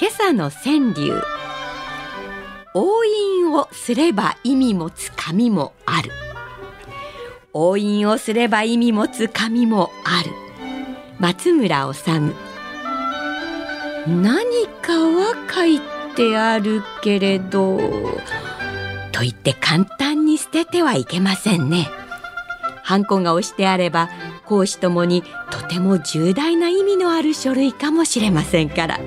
今朝の川柳。応印をすれば意味持つ紙もある。応印をすれば意味持つ紙もある。松村治何かは書いてあるけれどと言って簡単に捨ててはいけませんね。ハンコが押してあれば講師ともにとても重大な意味のある書類かもしれませんから。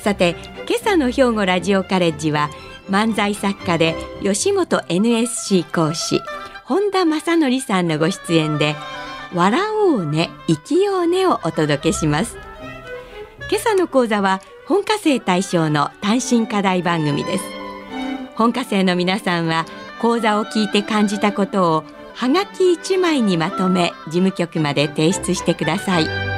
さて今朝の兵庫ラジオカレッジは漫才作家で吉本 NSC 講師本田正則さんのご出演で「笑おうね生きようね」をお届けします。今朝の講座は本科生対象の単身課題番組です。本科生の皆さんは講座を聞いて感じたことをはがき1枚にまとめ事務局まで提出してください。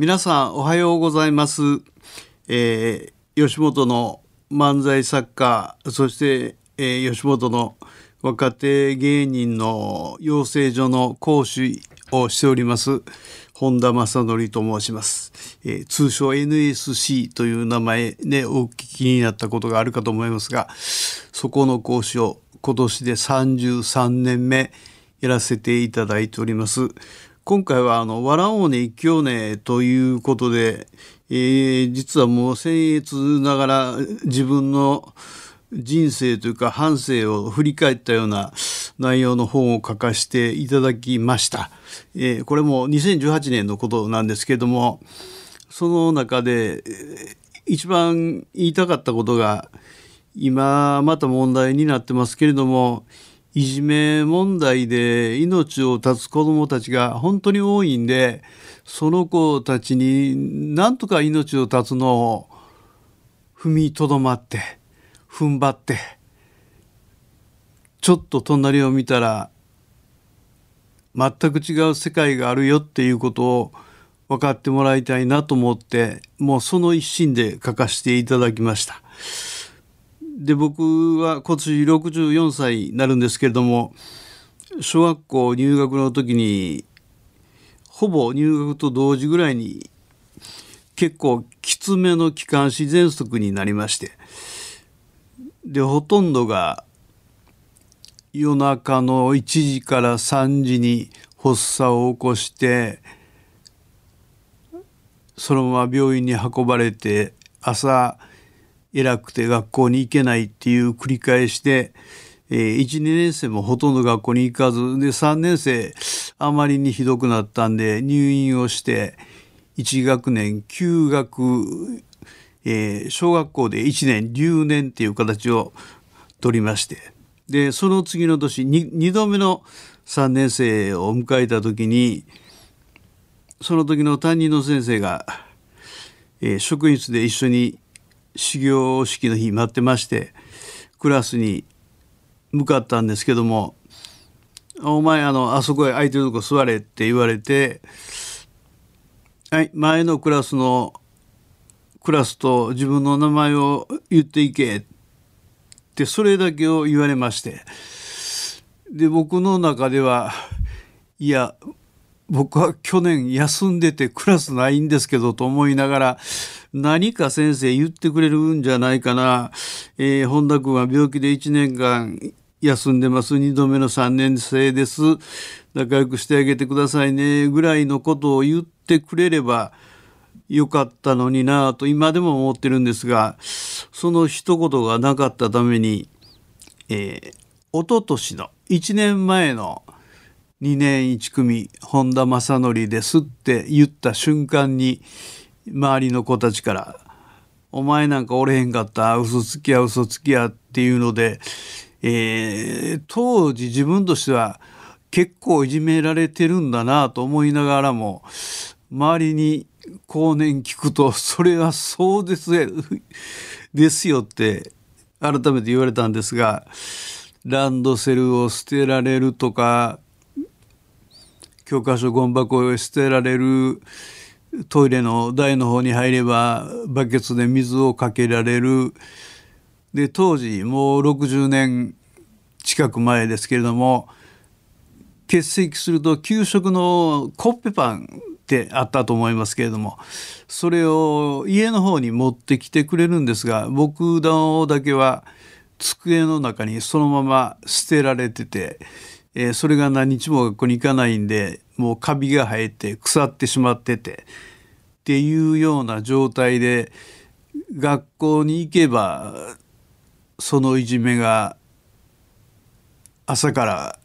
皆さんおはようございます、えー、吉本の漫才作家そして、えー、吉本の若手芸人の養成所の講師をしております本田正則と申します、えー、通称 NSC という名前でお聞きになったことがあるかと思いますがそこの講師を今年で33年目やらせていただいております。今回はあの「笑おうね一挙ね」ということで、えー、実はもう僭越ながら自分の人生というか半生を振り返ったような内容の本を書かせていただきました。えー、これも2018年のことなんですけれどもその中で一番言いたかったことが今また問題になってますけれどもいじめ問題で命を絶つ子どもたちが本当に多いんでその子たちになんとか命を絶つのを踏みとどまって踏ん張ってちょっと隣を見たら全く違う世界があるよっていうことを分かってもらいたいなと思ってもうその一心で書かせていただきました。で僕は今年64歳になるんですけれども小学校入学の時にほぼ入学と同時ぐらいに結構きつめの気管支喘息になりましてでほとんどが夜中の1時から3時に発作を起こしてそのまま病院に運ばれて朝偉くて学校に行けないっていう繰り返しで、えー、1、2年生もほとんど学校に行かずで3年生あまりにひどくなったんで入院をして1学年休学、えー、小学校で1年留年っていう形を取りまして。でその次の年 2, 2度目の3年生を迎えた時にその時の担任の先生が、えー、職員室で一緒に始業式の日待ってましてクラスに向かったんですけども「お前あのあそこへ空いてるとこ座れ」って言われて「はい前のクラスのクラスと自分の名前を言っていけ」ってそれだけを言われましてで僕の中ではいや僕は去年休んでてクラスないんですけどと思いながら何か先生言ってくれるんじゃないかな、えー、本田君は病気で1年間休んでます。2度目の3年生です。仲良くしてあげてくださいね。ぐらいのことを言ってくれればよかったのになぁと今でも思ってるんですがその一言がなかったために、えー、一昨年の1年前の2年1組本田正則ですって言った瞬間に周りの子たちから「お前なんかおれへんかった嘘つきや嘘つきや」っていうので、えー、当時自分としては結構いじめられてるんだなと思いながらも周りに後年聞くとそれはそうですですよって改めて言われたんですがランドセルを捨てられるとか教科書ゴン箱を捨てられるトイレの台の方に入ればバケツで水をかけられる。で当時もう60年近く前ですけれども欠席すると給食のコッペパンってあったと思いますけれどもそれを家の方に持ってきてくれるんですが僕だけは机の中にそのまま捨てられてて、えー、それが何日も学校に行かないんでもうカビが生えて腐ってしまっててっていうような状態で学校に行けばそのいじめが朝から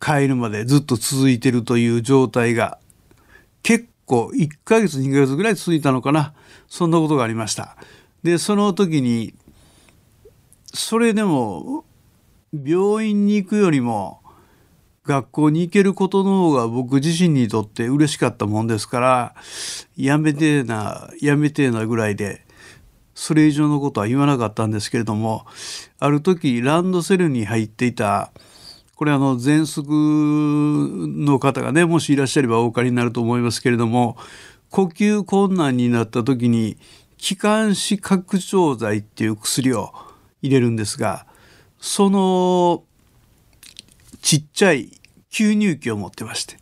帰るまでずっと続いてるという状態が結構1ヶ月2ヶ月ぐらい続いたのかなそんなことがありました。でその時にそれでも病院に行くよりも学校に行けることの方が僕自身にとって嬉しかったもんですからやめてえなやめてえなぐらいでそれ以上のことは言わなかったんですけれどもある時ランドセルに入っていたこれあの喘息の方がねもしいらっしゃればお分かりになると思いますけれども呼吸困難になった時に気管支拡張剤っていう薬を入れるんですがそのちっちゃい吸入器を持ってまして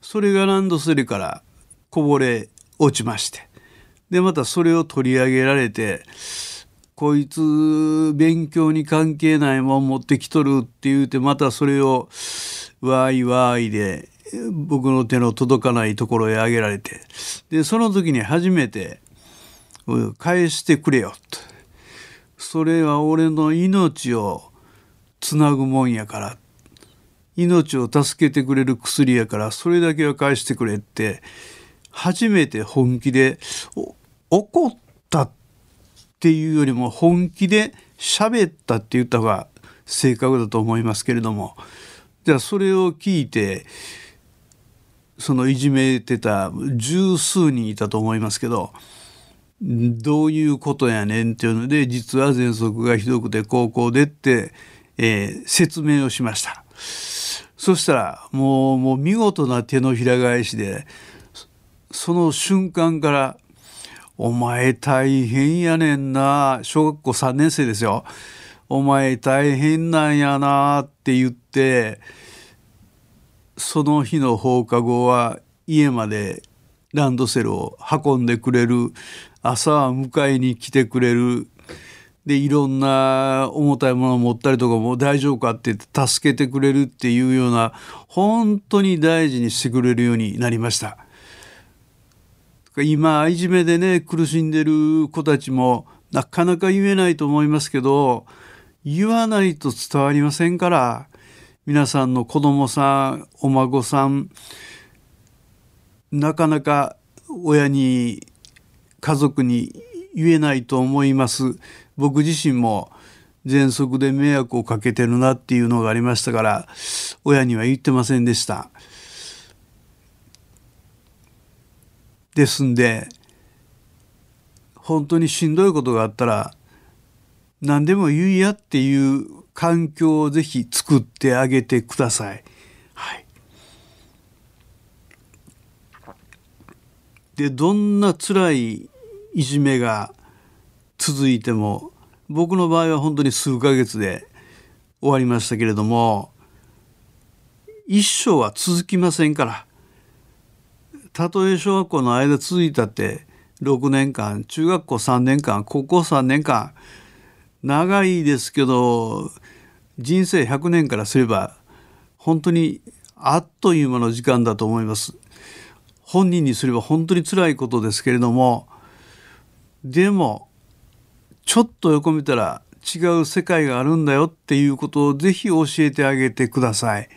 それがランドセルからこぼれ落ちましてでまたそれを取り上げられてこいつ勉強に関係ないもん持ってきとるって言うてまたそれをわーいわーいで僕の手の届かないところへあげられてでその時に初めて「返してくれよ」と「それは俺の命をつなぐもんやから」命を助けてくれる薬やからそれだけは返してくれって初めて本気で怒ったっていうよりも本気で喋ったって言った方が正確だと思いますけれども。じゃあそれを聞いてそのいじめてた十数人いたと思いますけどどういうことやねんっていうので実は喘息がひどくて高校でって、えー、説明をしました。そしたらもうもう見事な手のひら返しでその瞬間からお前大変やねんな小学校3年生ですよお前大変なんやなって言ってその日の放課後は家までランドセルを運んでくれる朝は迎えに来てくれるでいろんな重たいものを持ったりとかも大丈夫かって助けてくれるっていうような本当に大事にしてくれるようになりました。今いじめでね苦しんでる子たちもなかなか言えないと思いますけど言わないと伝わりませんから皆さんの子供さんお孫さんなかなか親に家族に言えないと思います僕自身も喘息で迷惑をかけてるなっていうのがありましたから親には言ってませんでした。ですんで本当にしんどいことがあったら何でも言いやっていう環境をぜひ作ってあげてください。はい、でどんな辛いいじめが続いても僕の場合は本当に数ヶ月で終わりましたけれども一生は続きませんから。たとえ小学校の間続いたって6年間中学校3年間高校3年間長いですけど人生100年からすれば本当にあっという間の時間だと思います。本人にすれば本当につらいことですけれどもでもちょっと横見たら違う世界があるんだよっていうことをぜひ教えてあげてください。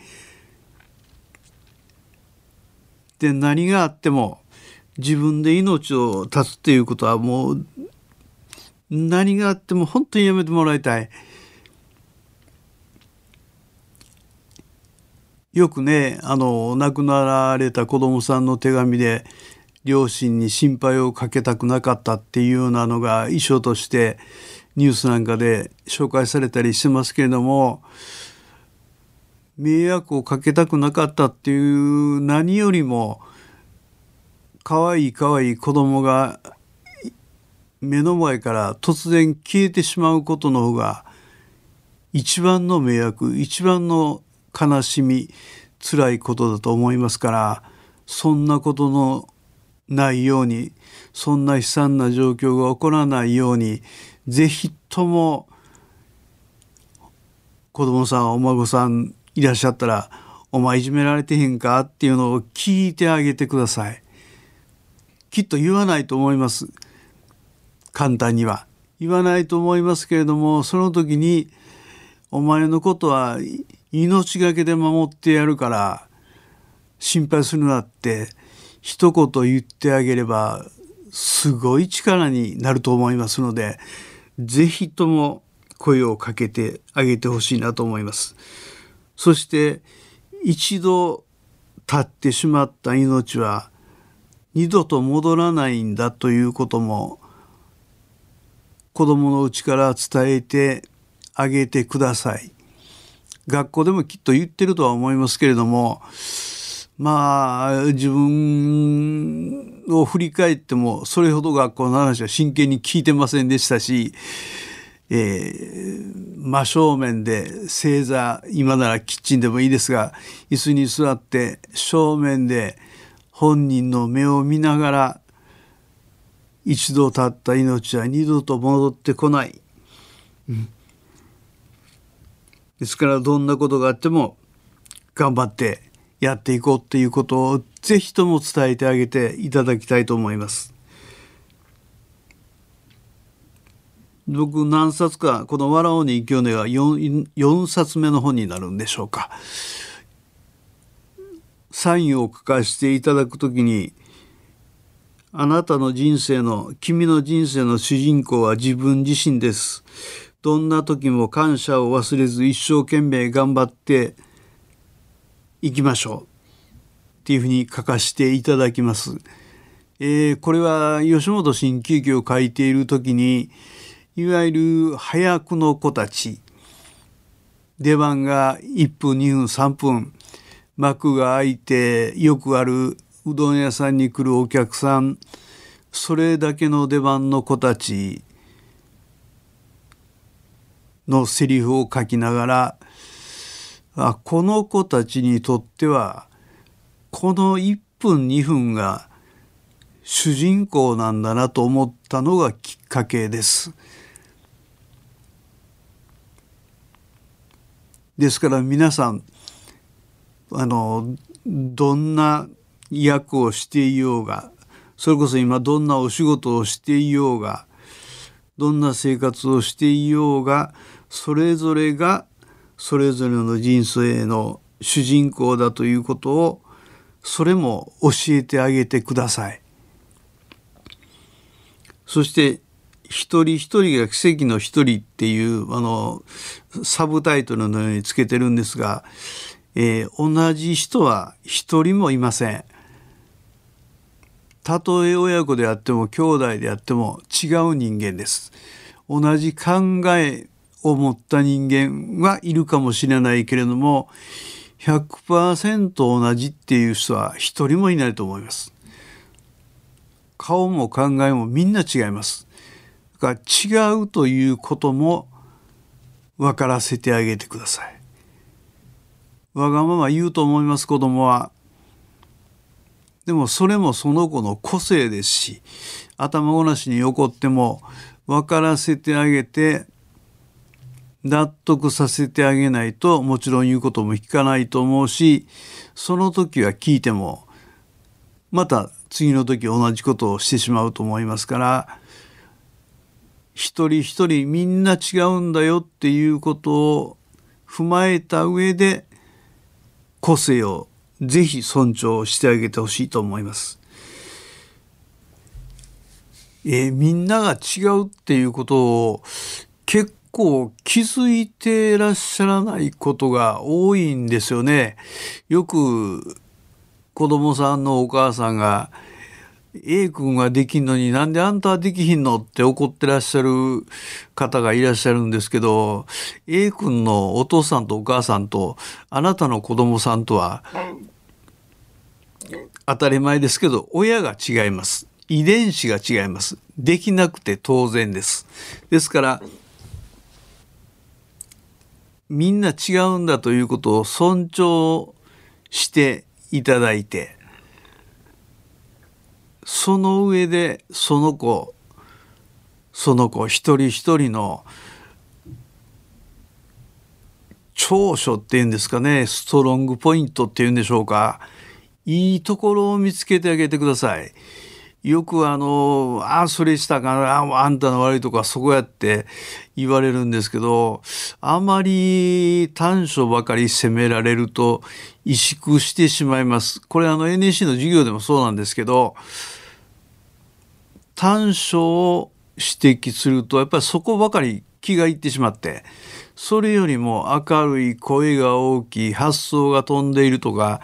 で何があっても自分で命を絶つっていうことはもう何があっても本当にやめてもらいたい。よくねあの亡くなられた子供さんの手紙で両親に心配をかけたくなかったっていうようなのが遺書としてニュースなんかで紹介されたりしてますけれども迷惑をかけたくなかったっていう何よりも可愛い可愛い子供が目の前から突然消えてしまうことの方が一番の迷惑一番の悲しみ辛いことだと思いますからそんなことのないようにそんな悲惨な状況が起こらないようにぜひとも子供さんお孫さんいらっしゃったら「お前いじめられてへんか?」っていうのを聞いてあげてください。きっと言わないと思います簡単には。言わないと思いますけれどもその時に「お前のことは命がけで守ってやるから心配するなって一言言ってあげればすごい力になると思いますので是非とも声をかけてあげてほしいなと思います。そして一度立ってしまった命は二度と戻らないんだということも子供のうちから伝えてあげてください。学校でもきっと言ってるとは思いますけれどもまあ自分を振り返ってもそれほど学校の話は真剣に聞いてませんでしたし、えー、真正面で正座今ならキッチンでもいいですが椅子に座って正面で本人の目を見ながら一度経った命は二度と戻ってこない。うんですからどんなことがあっても頑張ってやっていこうっていうことをぜひとも伝えてあげていただきたいと思います。僕何冊かこの「笑おうに生きよね」が 4, 4冊目の本になるんでしょうか。サインを書かせていただくときにあなたの人生の君の人生の主人公は自分自身です。どんな時も感謝を忘れず一生懸命頑張っていきましょう。っていうふうに書かせていただきます。えー、これは吉本新喜劇を書いている時にいわゆる早くの子たち。出番が1分2分3分。幕が開いてよくあるうどん屋さんに来るお客さん。それだけの出番の子たちのセリフを書きながらあこの子たちにとってはこの1分2分が主人公なんだなと思ったのがきっかけです。ですから皆さんあのどんな役をしていようがそれこそ今どんなお仕事をしていようがどんな生活をしていようがそれぞれがそれぞれの人生の主人公だということをそれも教えてあげてください。そして一人一人が奇跡の一人っていうあのサブタイトルのようにつけてるんですが、えー、同じ人は一人もいません。たとえ親子であっても兄弟であっても違う人間です。同じ考えを持った人間はいるかもしれないけれども100%同じっていう人は一人もいないと思います。顔も考えもみんな違います。だから違うということも分からせてあげてください。わがまま言うと思います子供は。でもそれもその子の個性ですし頭ごなしに怒っても分からせてあげて納得させてあげないともちろん言うことも聞かないと思うしその時は聞いてもまた次の時同じことをしてしまうと思いますから一人一人みんな違うんだよっていうことを踏まえた上で個性をぜひ尊重してあげてほしいと思います。えー、みんなが違うっていうことを結構気づいてらっしゃらないことが多いんですよね。よく子供さんのお母さんが A 君はできんのになんであんたはできひんのって怒ってらっしゃる方がいらっしゃるんですけど A 君のお父さんとお母さんとあなたの子供さんとは当たり前ですけど親が違います。遺伝子が違います。できなくて当然です。ですからみんな違うんだということを尊重していただいてその上でその子その子一人一人の長所っていうんですかねストロングポイントっていうんでしょうかいいところを見つけてあげてください。よくあの、ああ、それしたかああんたの悪いとこはそこやって言われるんですけど、あまり短所ばかり責められると萎縮してしまいます。これあの NEC の授業でもそうなんですけど、短所を指摘するとやっぱりそこばかり気がいってしまってそれよりも明るい声が大きい発想が飛んでいるとか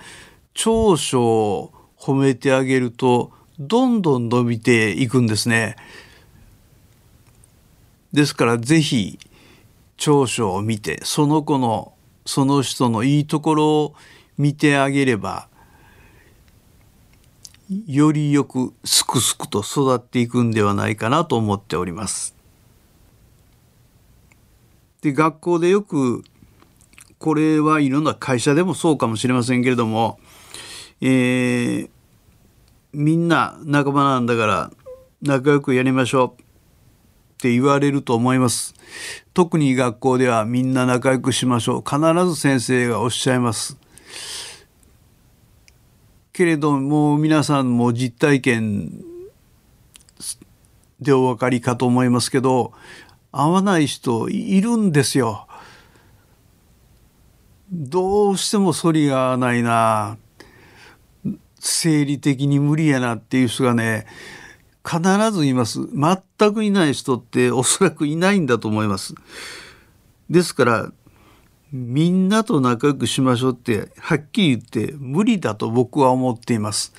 長所を褒めてあげるとどんどん伸びていくんですね。ですから是非長所を見てその子のその人のいいところを見てあげればよりよくすくすくと育っていくんではないかなと思っております。で学校でよくこれはいろんな会社でもそうかもしれませんけれども、えー、みんな仲間なんだから仲良くやりましょうって言われると思います。特に学校ではみんな仲良くしましょう。必ず先生がおっしゃいます。けれども皆さんも実体験でお分かりかと思いますけど合わない人いるんですよ。どうしても反りが合わないな生理的に無理やなっていう人がね必ずいます全くいない人っておそらくいないんだと思いますですからみんなと仲良くしましょうってはっきり言って無理だと僕は思っています。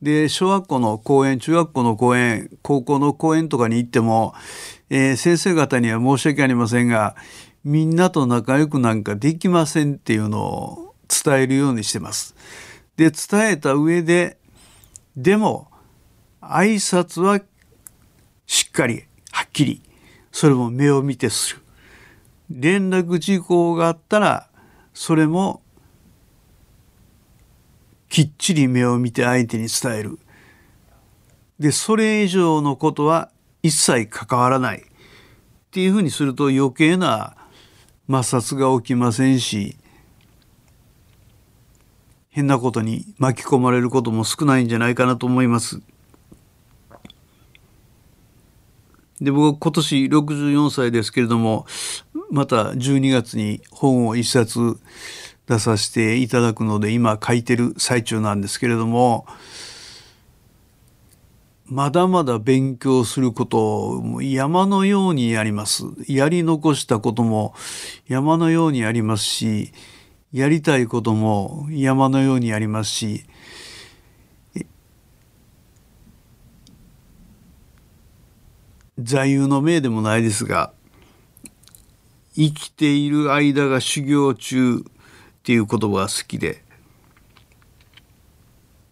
で小学校の公園中学校の公園高校の公園とかに行っても、えー、先生方には申し訳ありませんがみんなと仲良くなんかできませんっていうのを伝えるようにしてます。で伝えた上ででも挨拶はしっかりはっきりそれも目を見てする。連絡事項があったらそれもきっちり目を見て相手に伝える。でそれ以上のことは一切関わらないっていうふうにすると余計な摩擦が起きませんし変なことに巻き込まれることも少ないんじゃないかなと思います。で僕今年64歳ですけれどもまた12月に本を一冊出させていただくので今書いてる最中なんですけれどもまだまだ勉強することも山のようにあります。やり残したことも山のようにありますしやりたいことも山のようにありますし座右の銘でもないですが生きている間が修行中っていう言葉が好きで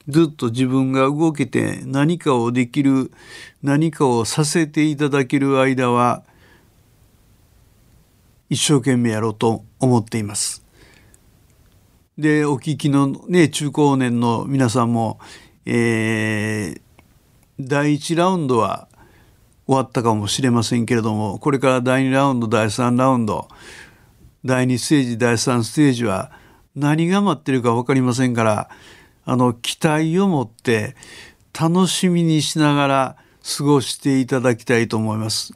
ずっと自分が動けて何かをできる何かをさせていただける間は一生懸命やろうと思っています。でお聞きのね中高年の皆さんも、えー、第1ラウンドは終わったかもしれませんけれどもこれから第2ラウンド第3ラウンド第2ステージ第3ステージは何が待ってるか分かりませんからあの期待を持って楽しみにしながら過ごしていただきたいと思います。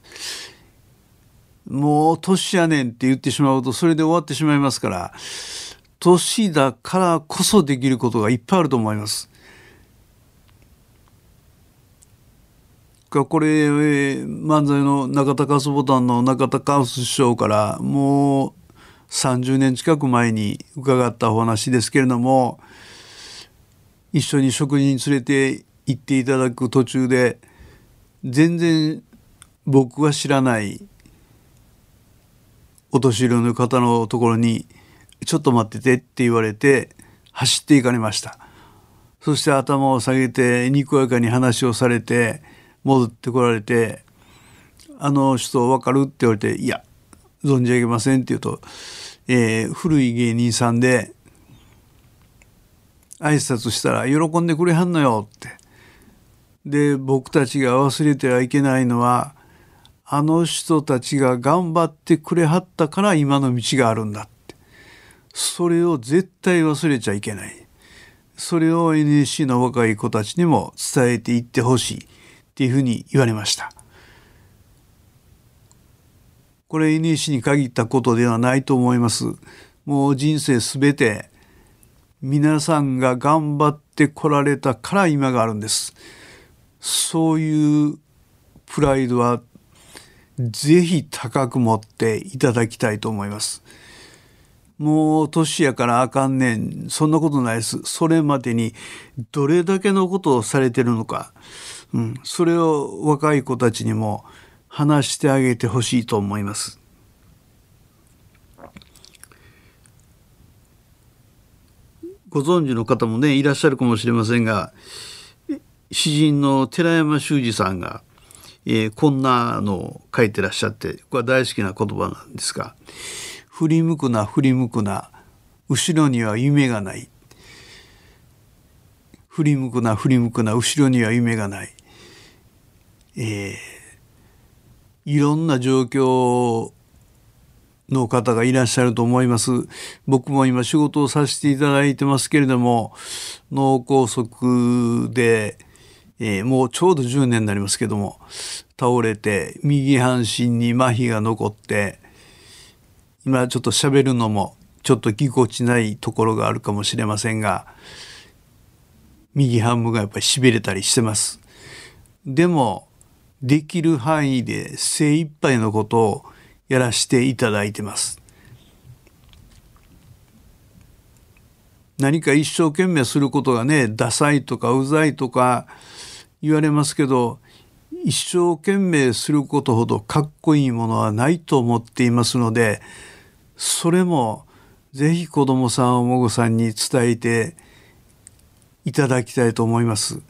もう年やねんって言ってしまうとそれで終わってしまいますから年だからこそできることがいっぱいあると思います。これ漫才の中田カスボタンの中田カウス師匠からもう30年近く前に伺ったお話ですけれども一緒に食事に連れて行っていただく途中で全然僕は知らないお年寄りの方のところに「ちょっと待ってて」って言われて走っていかれましたそして頭を下げてにこやかに話をされて戻ってこられて「あの人分かる?」って言われて「いや存じ上げません」って言うと、えー、古い芸人さんで挨拶したら喜んでくれはんのよって。で僕たちが忘れてはいけないのはあの人たちが頑張ってくれはったから今の道があるんだってそれを絶対忘れちゃいけない。それを NSC の若い子たちにも伝えていってほしいっていうふうに言われました。これ NSC に限ったことではないと思います。もう人生すべて皆さんが頑張ってこられたから今があるんです。そういうプライドはぜひ高く持っていただきたいと思います。もう年やからあかんねん。そんなことないです。それまでにどれだけのことをされてるのか。うん、それを若い子たちにも話してあげてほしいと思います。ご存知の方もねいらっしゃるかもしれませんが詩人の寺山修司さんが「えー、こんなのを書いてらっしゃってこれは大好きな言葉なんですが「振り向くな振り向くな。後ろには夢がない」「振り向くな振り向くな。後ろには夢がない」えー、いろんな状況の方がいらっしゃると思います。僕も今仕事をさせていただいてますけれども脳梗塞でえー、もうちょうど10年になりますけども倒れて右半身に麻痺が残って今ちょっと喋るのもちょっとぎこちないところがあるかもしれませんが右半分がやっぱりしびれたりしてます。でもできる範囲で精一杯のことをやらせていただいてます。何か一生懸命することがねダサいとかうざいとか言われますけど一生懸命することほどかっこいいものはないと思っていますのでそれもぜひ子どもさんお孫さんに伝えていただきたいと思います。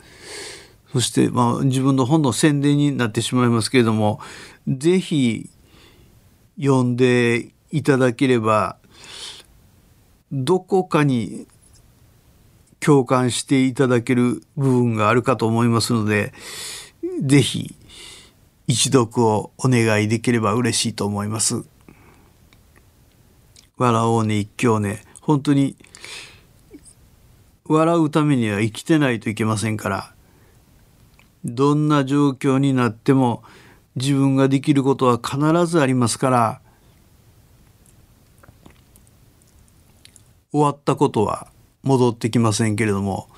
そして、まあ、自分の本の宣伝になってしまいますけれどもぜひ読んでいただければどこかに共感していただける部分があるかと思いますので是非一読をお願いできれば嬉しいと思います。笑おうね一興ね。本当に笑うためには生きてないといけませんから。どんな状況になっても自分ができることは必ずありますから。終わったことは戻ってきませんけれども。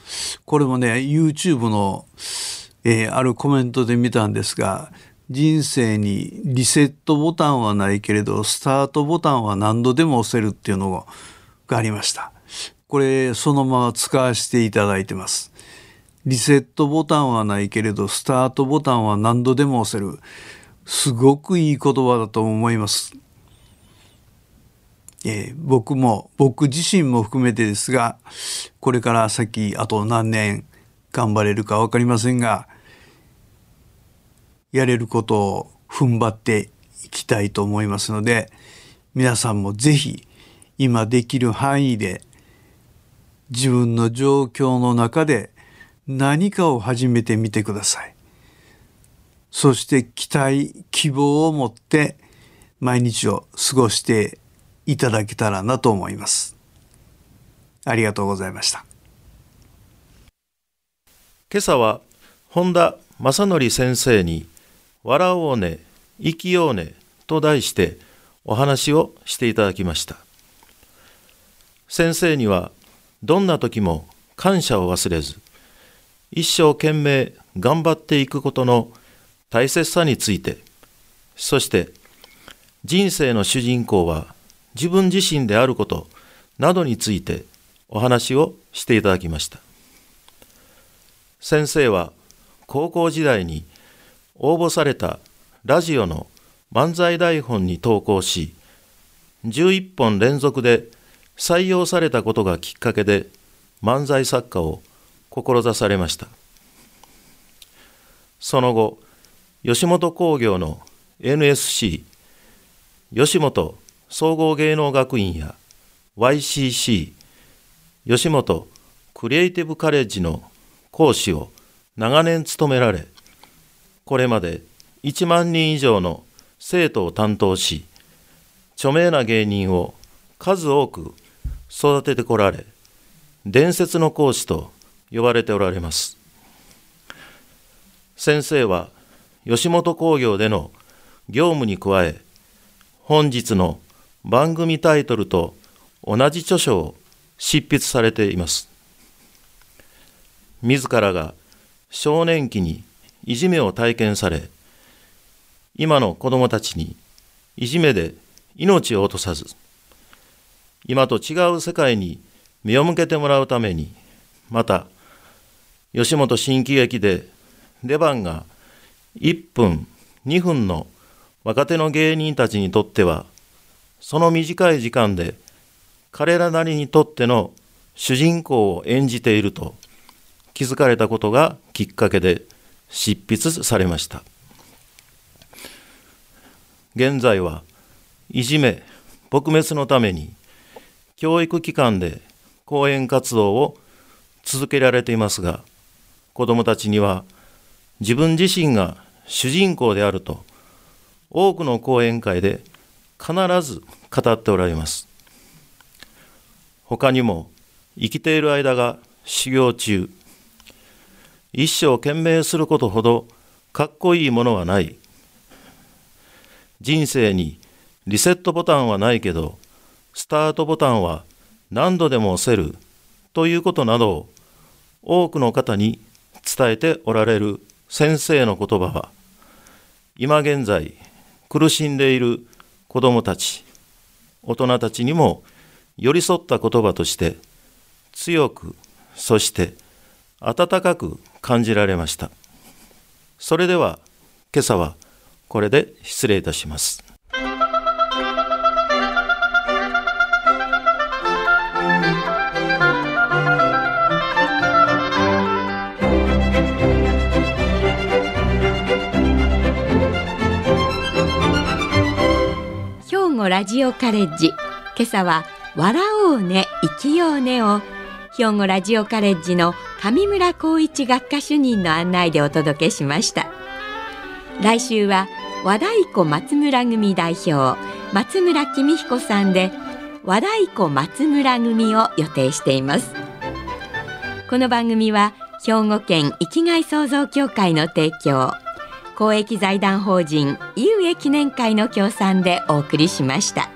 これもね YouTube の、えー、あるコメントで見たんですが人生にリセットボタンはないけれどスタートボタンは何度でも押せるっていうのがありました。これそのまま使わせていただいてます。リセットボタンはないけれどスタートボタンは何度でも押せる。すごくいい言葉だと思います。えー、僕も僕自身も含めてですがこれから先あと何年頑張れるか分かりませんがやれることを踏ん張っていきたいと思いますので皆さんも是非今できる範囲で自分の状況の中で何かを始めてみてください。そして期待希望を持って毎日を過ごしていただけたらなと思います。ありがとうございました。今朝は本田正則先生に「笑おうね生きようね」と題してお話をしていただきました。先生にはどんな時も感謝を忘れず一生懸命頑張っていくことの大切さについてそして人生の主人公は自分自身であることなどについてお話をしていただきました。先生は高校時代に応募されたラジオの漫才台本に投稿し11本連続で採用されたことがきっかけで漫才作家を志されました。その後吉本興業の NSC 吉本総合芸能学院や YCC 吉本クリエイティブカレッジの講師を長年務められこれまで1万人以上の生徒を担当し著名な芸人を数多く育ててこられ伝説の講師と呼ばれておられます。先生は吉本興業での業務に加え本日の番組タイトルと同じ著書を執筆されています。自らが少年期にいじめを体験され今の子どもたちにいじめで命を落とさず今と違う世界に目を向けてもらうためにまた吉本新喜劇で出番が1分2分の若手の芸人たちにとってはその短い時間で彼らなりにとっての主人公を演じていると気づかれたことがきっかけで執筆されました。現在はいじめ撲滅のために教育機関で講演活動を続けられていますが子どもたちには自分自身が主人公であると多くの講演会で必ず語っておられます。他にも生きている間が修行中一生懸命することほどかっこいいものはない。人生にリセットボタンはないけどスタートボタンは何度でも押せるということなどを多くの方に伝えておられる先生の言葉は今現在苦しんでいる子どもたち大人たちにも寄り添った言葉として強くそして温かく感じられました。それでは今朝はこれで失礼いたします。兵庫ラジオカレッジ。今朝は笑おうね生きようねを兵庫ラジオカレッジの上村光一学科主任の案内でお届けしました来週は和太鼓松村組代表松村公彦さんで和太鼓松村組を予定していますこの番組は兵庫県生きがい創造協会の提供公益財団法人井上記念会の協賛でお送りしました。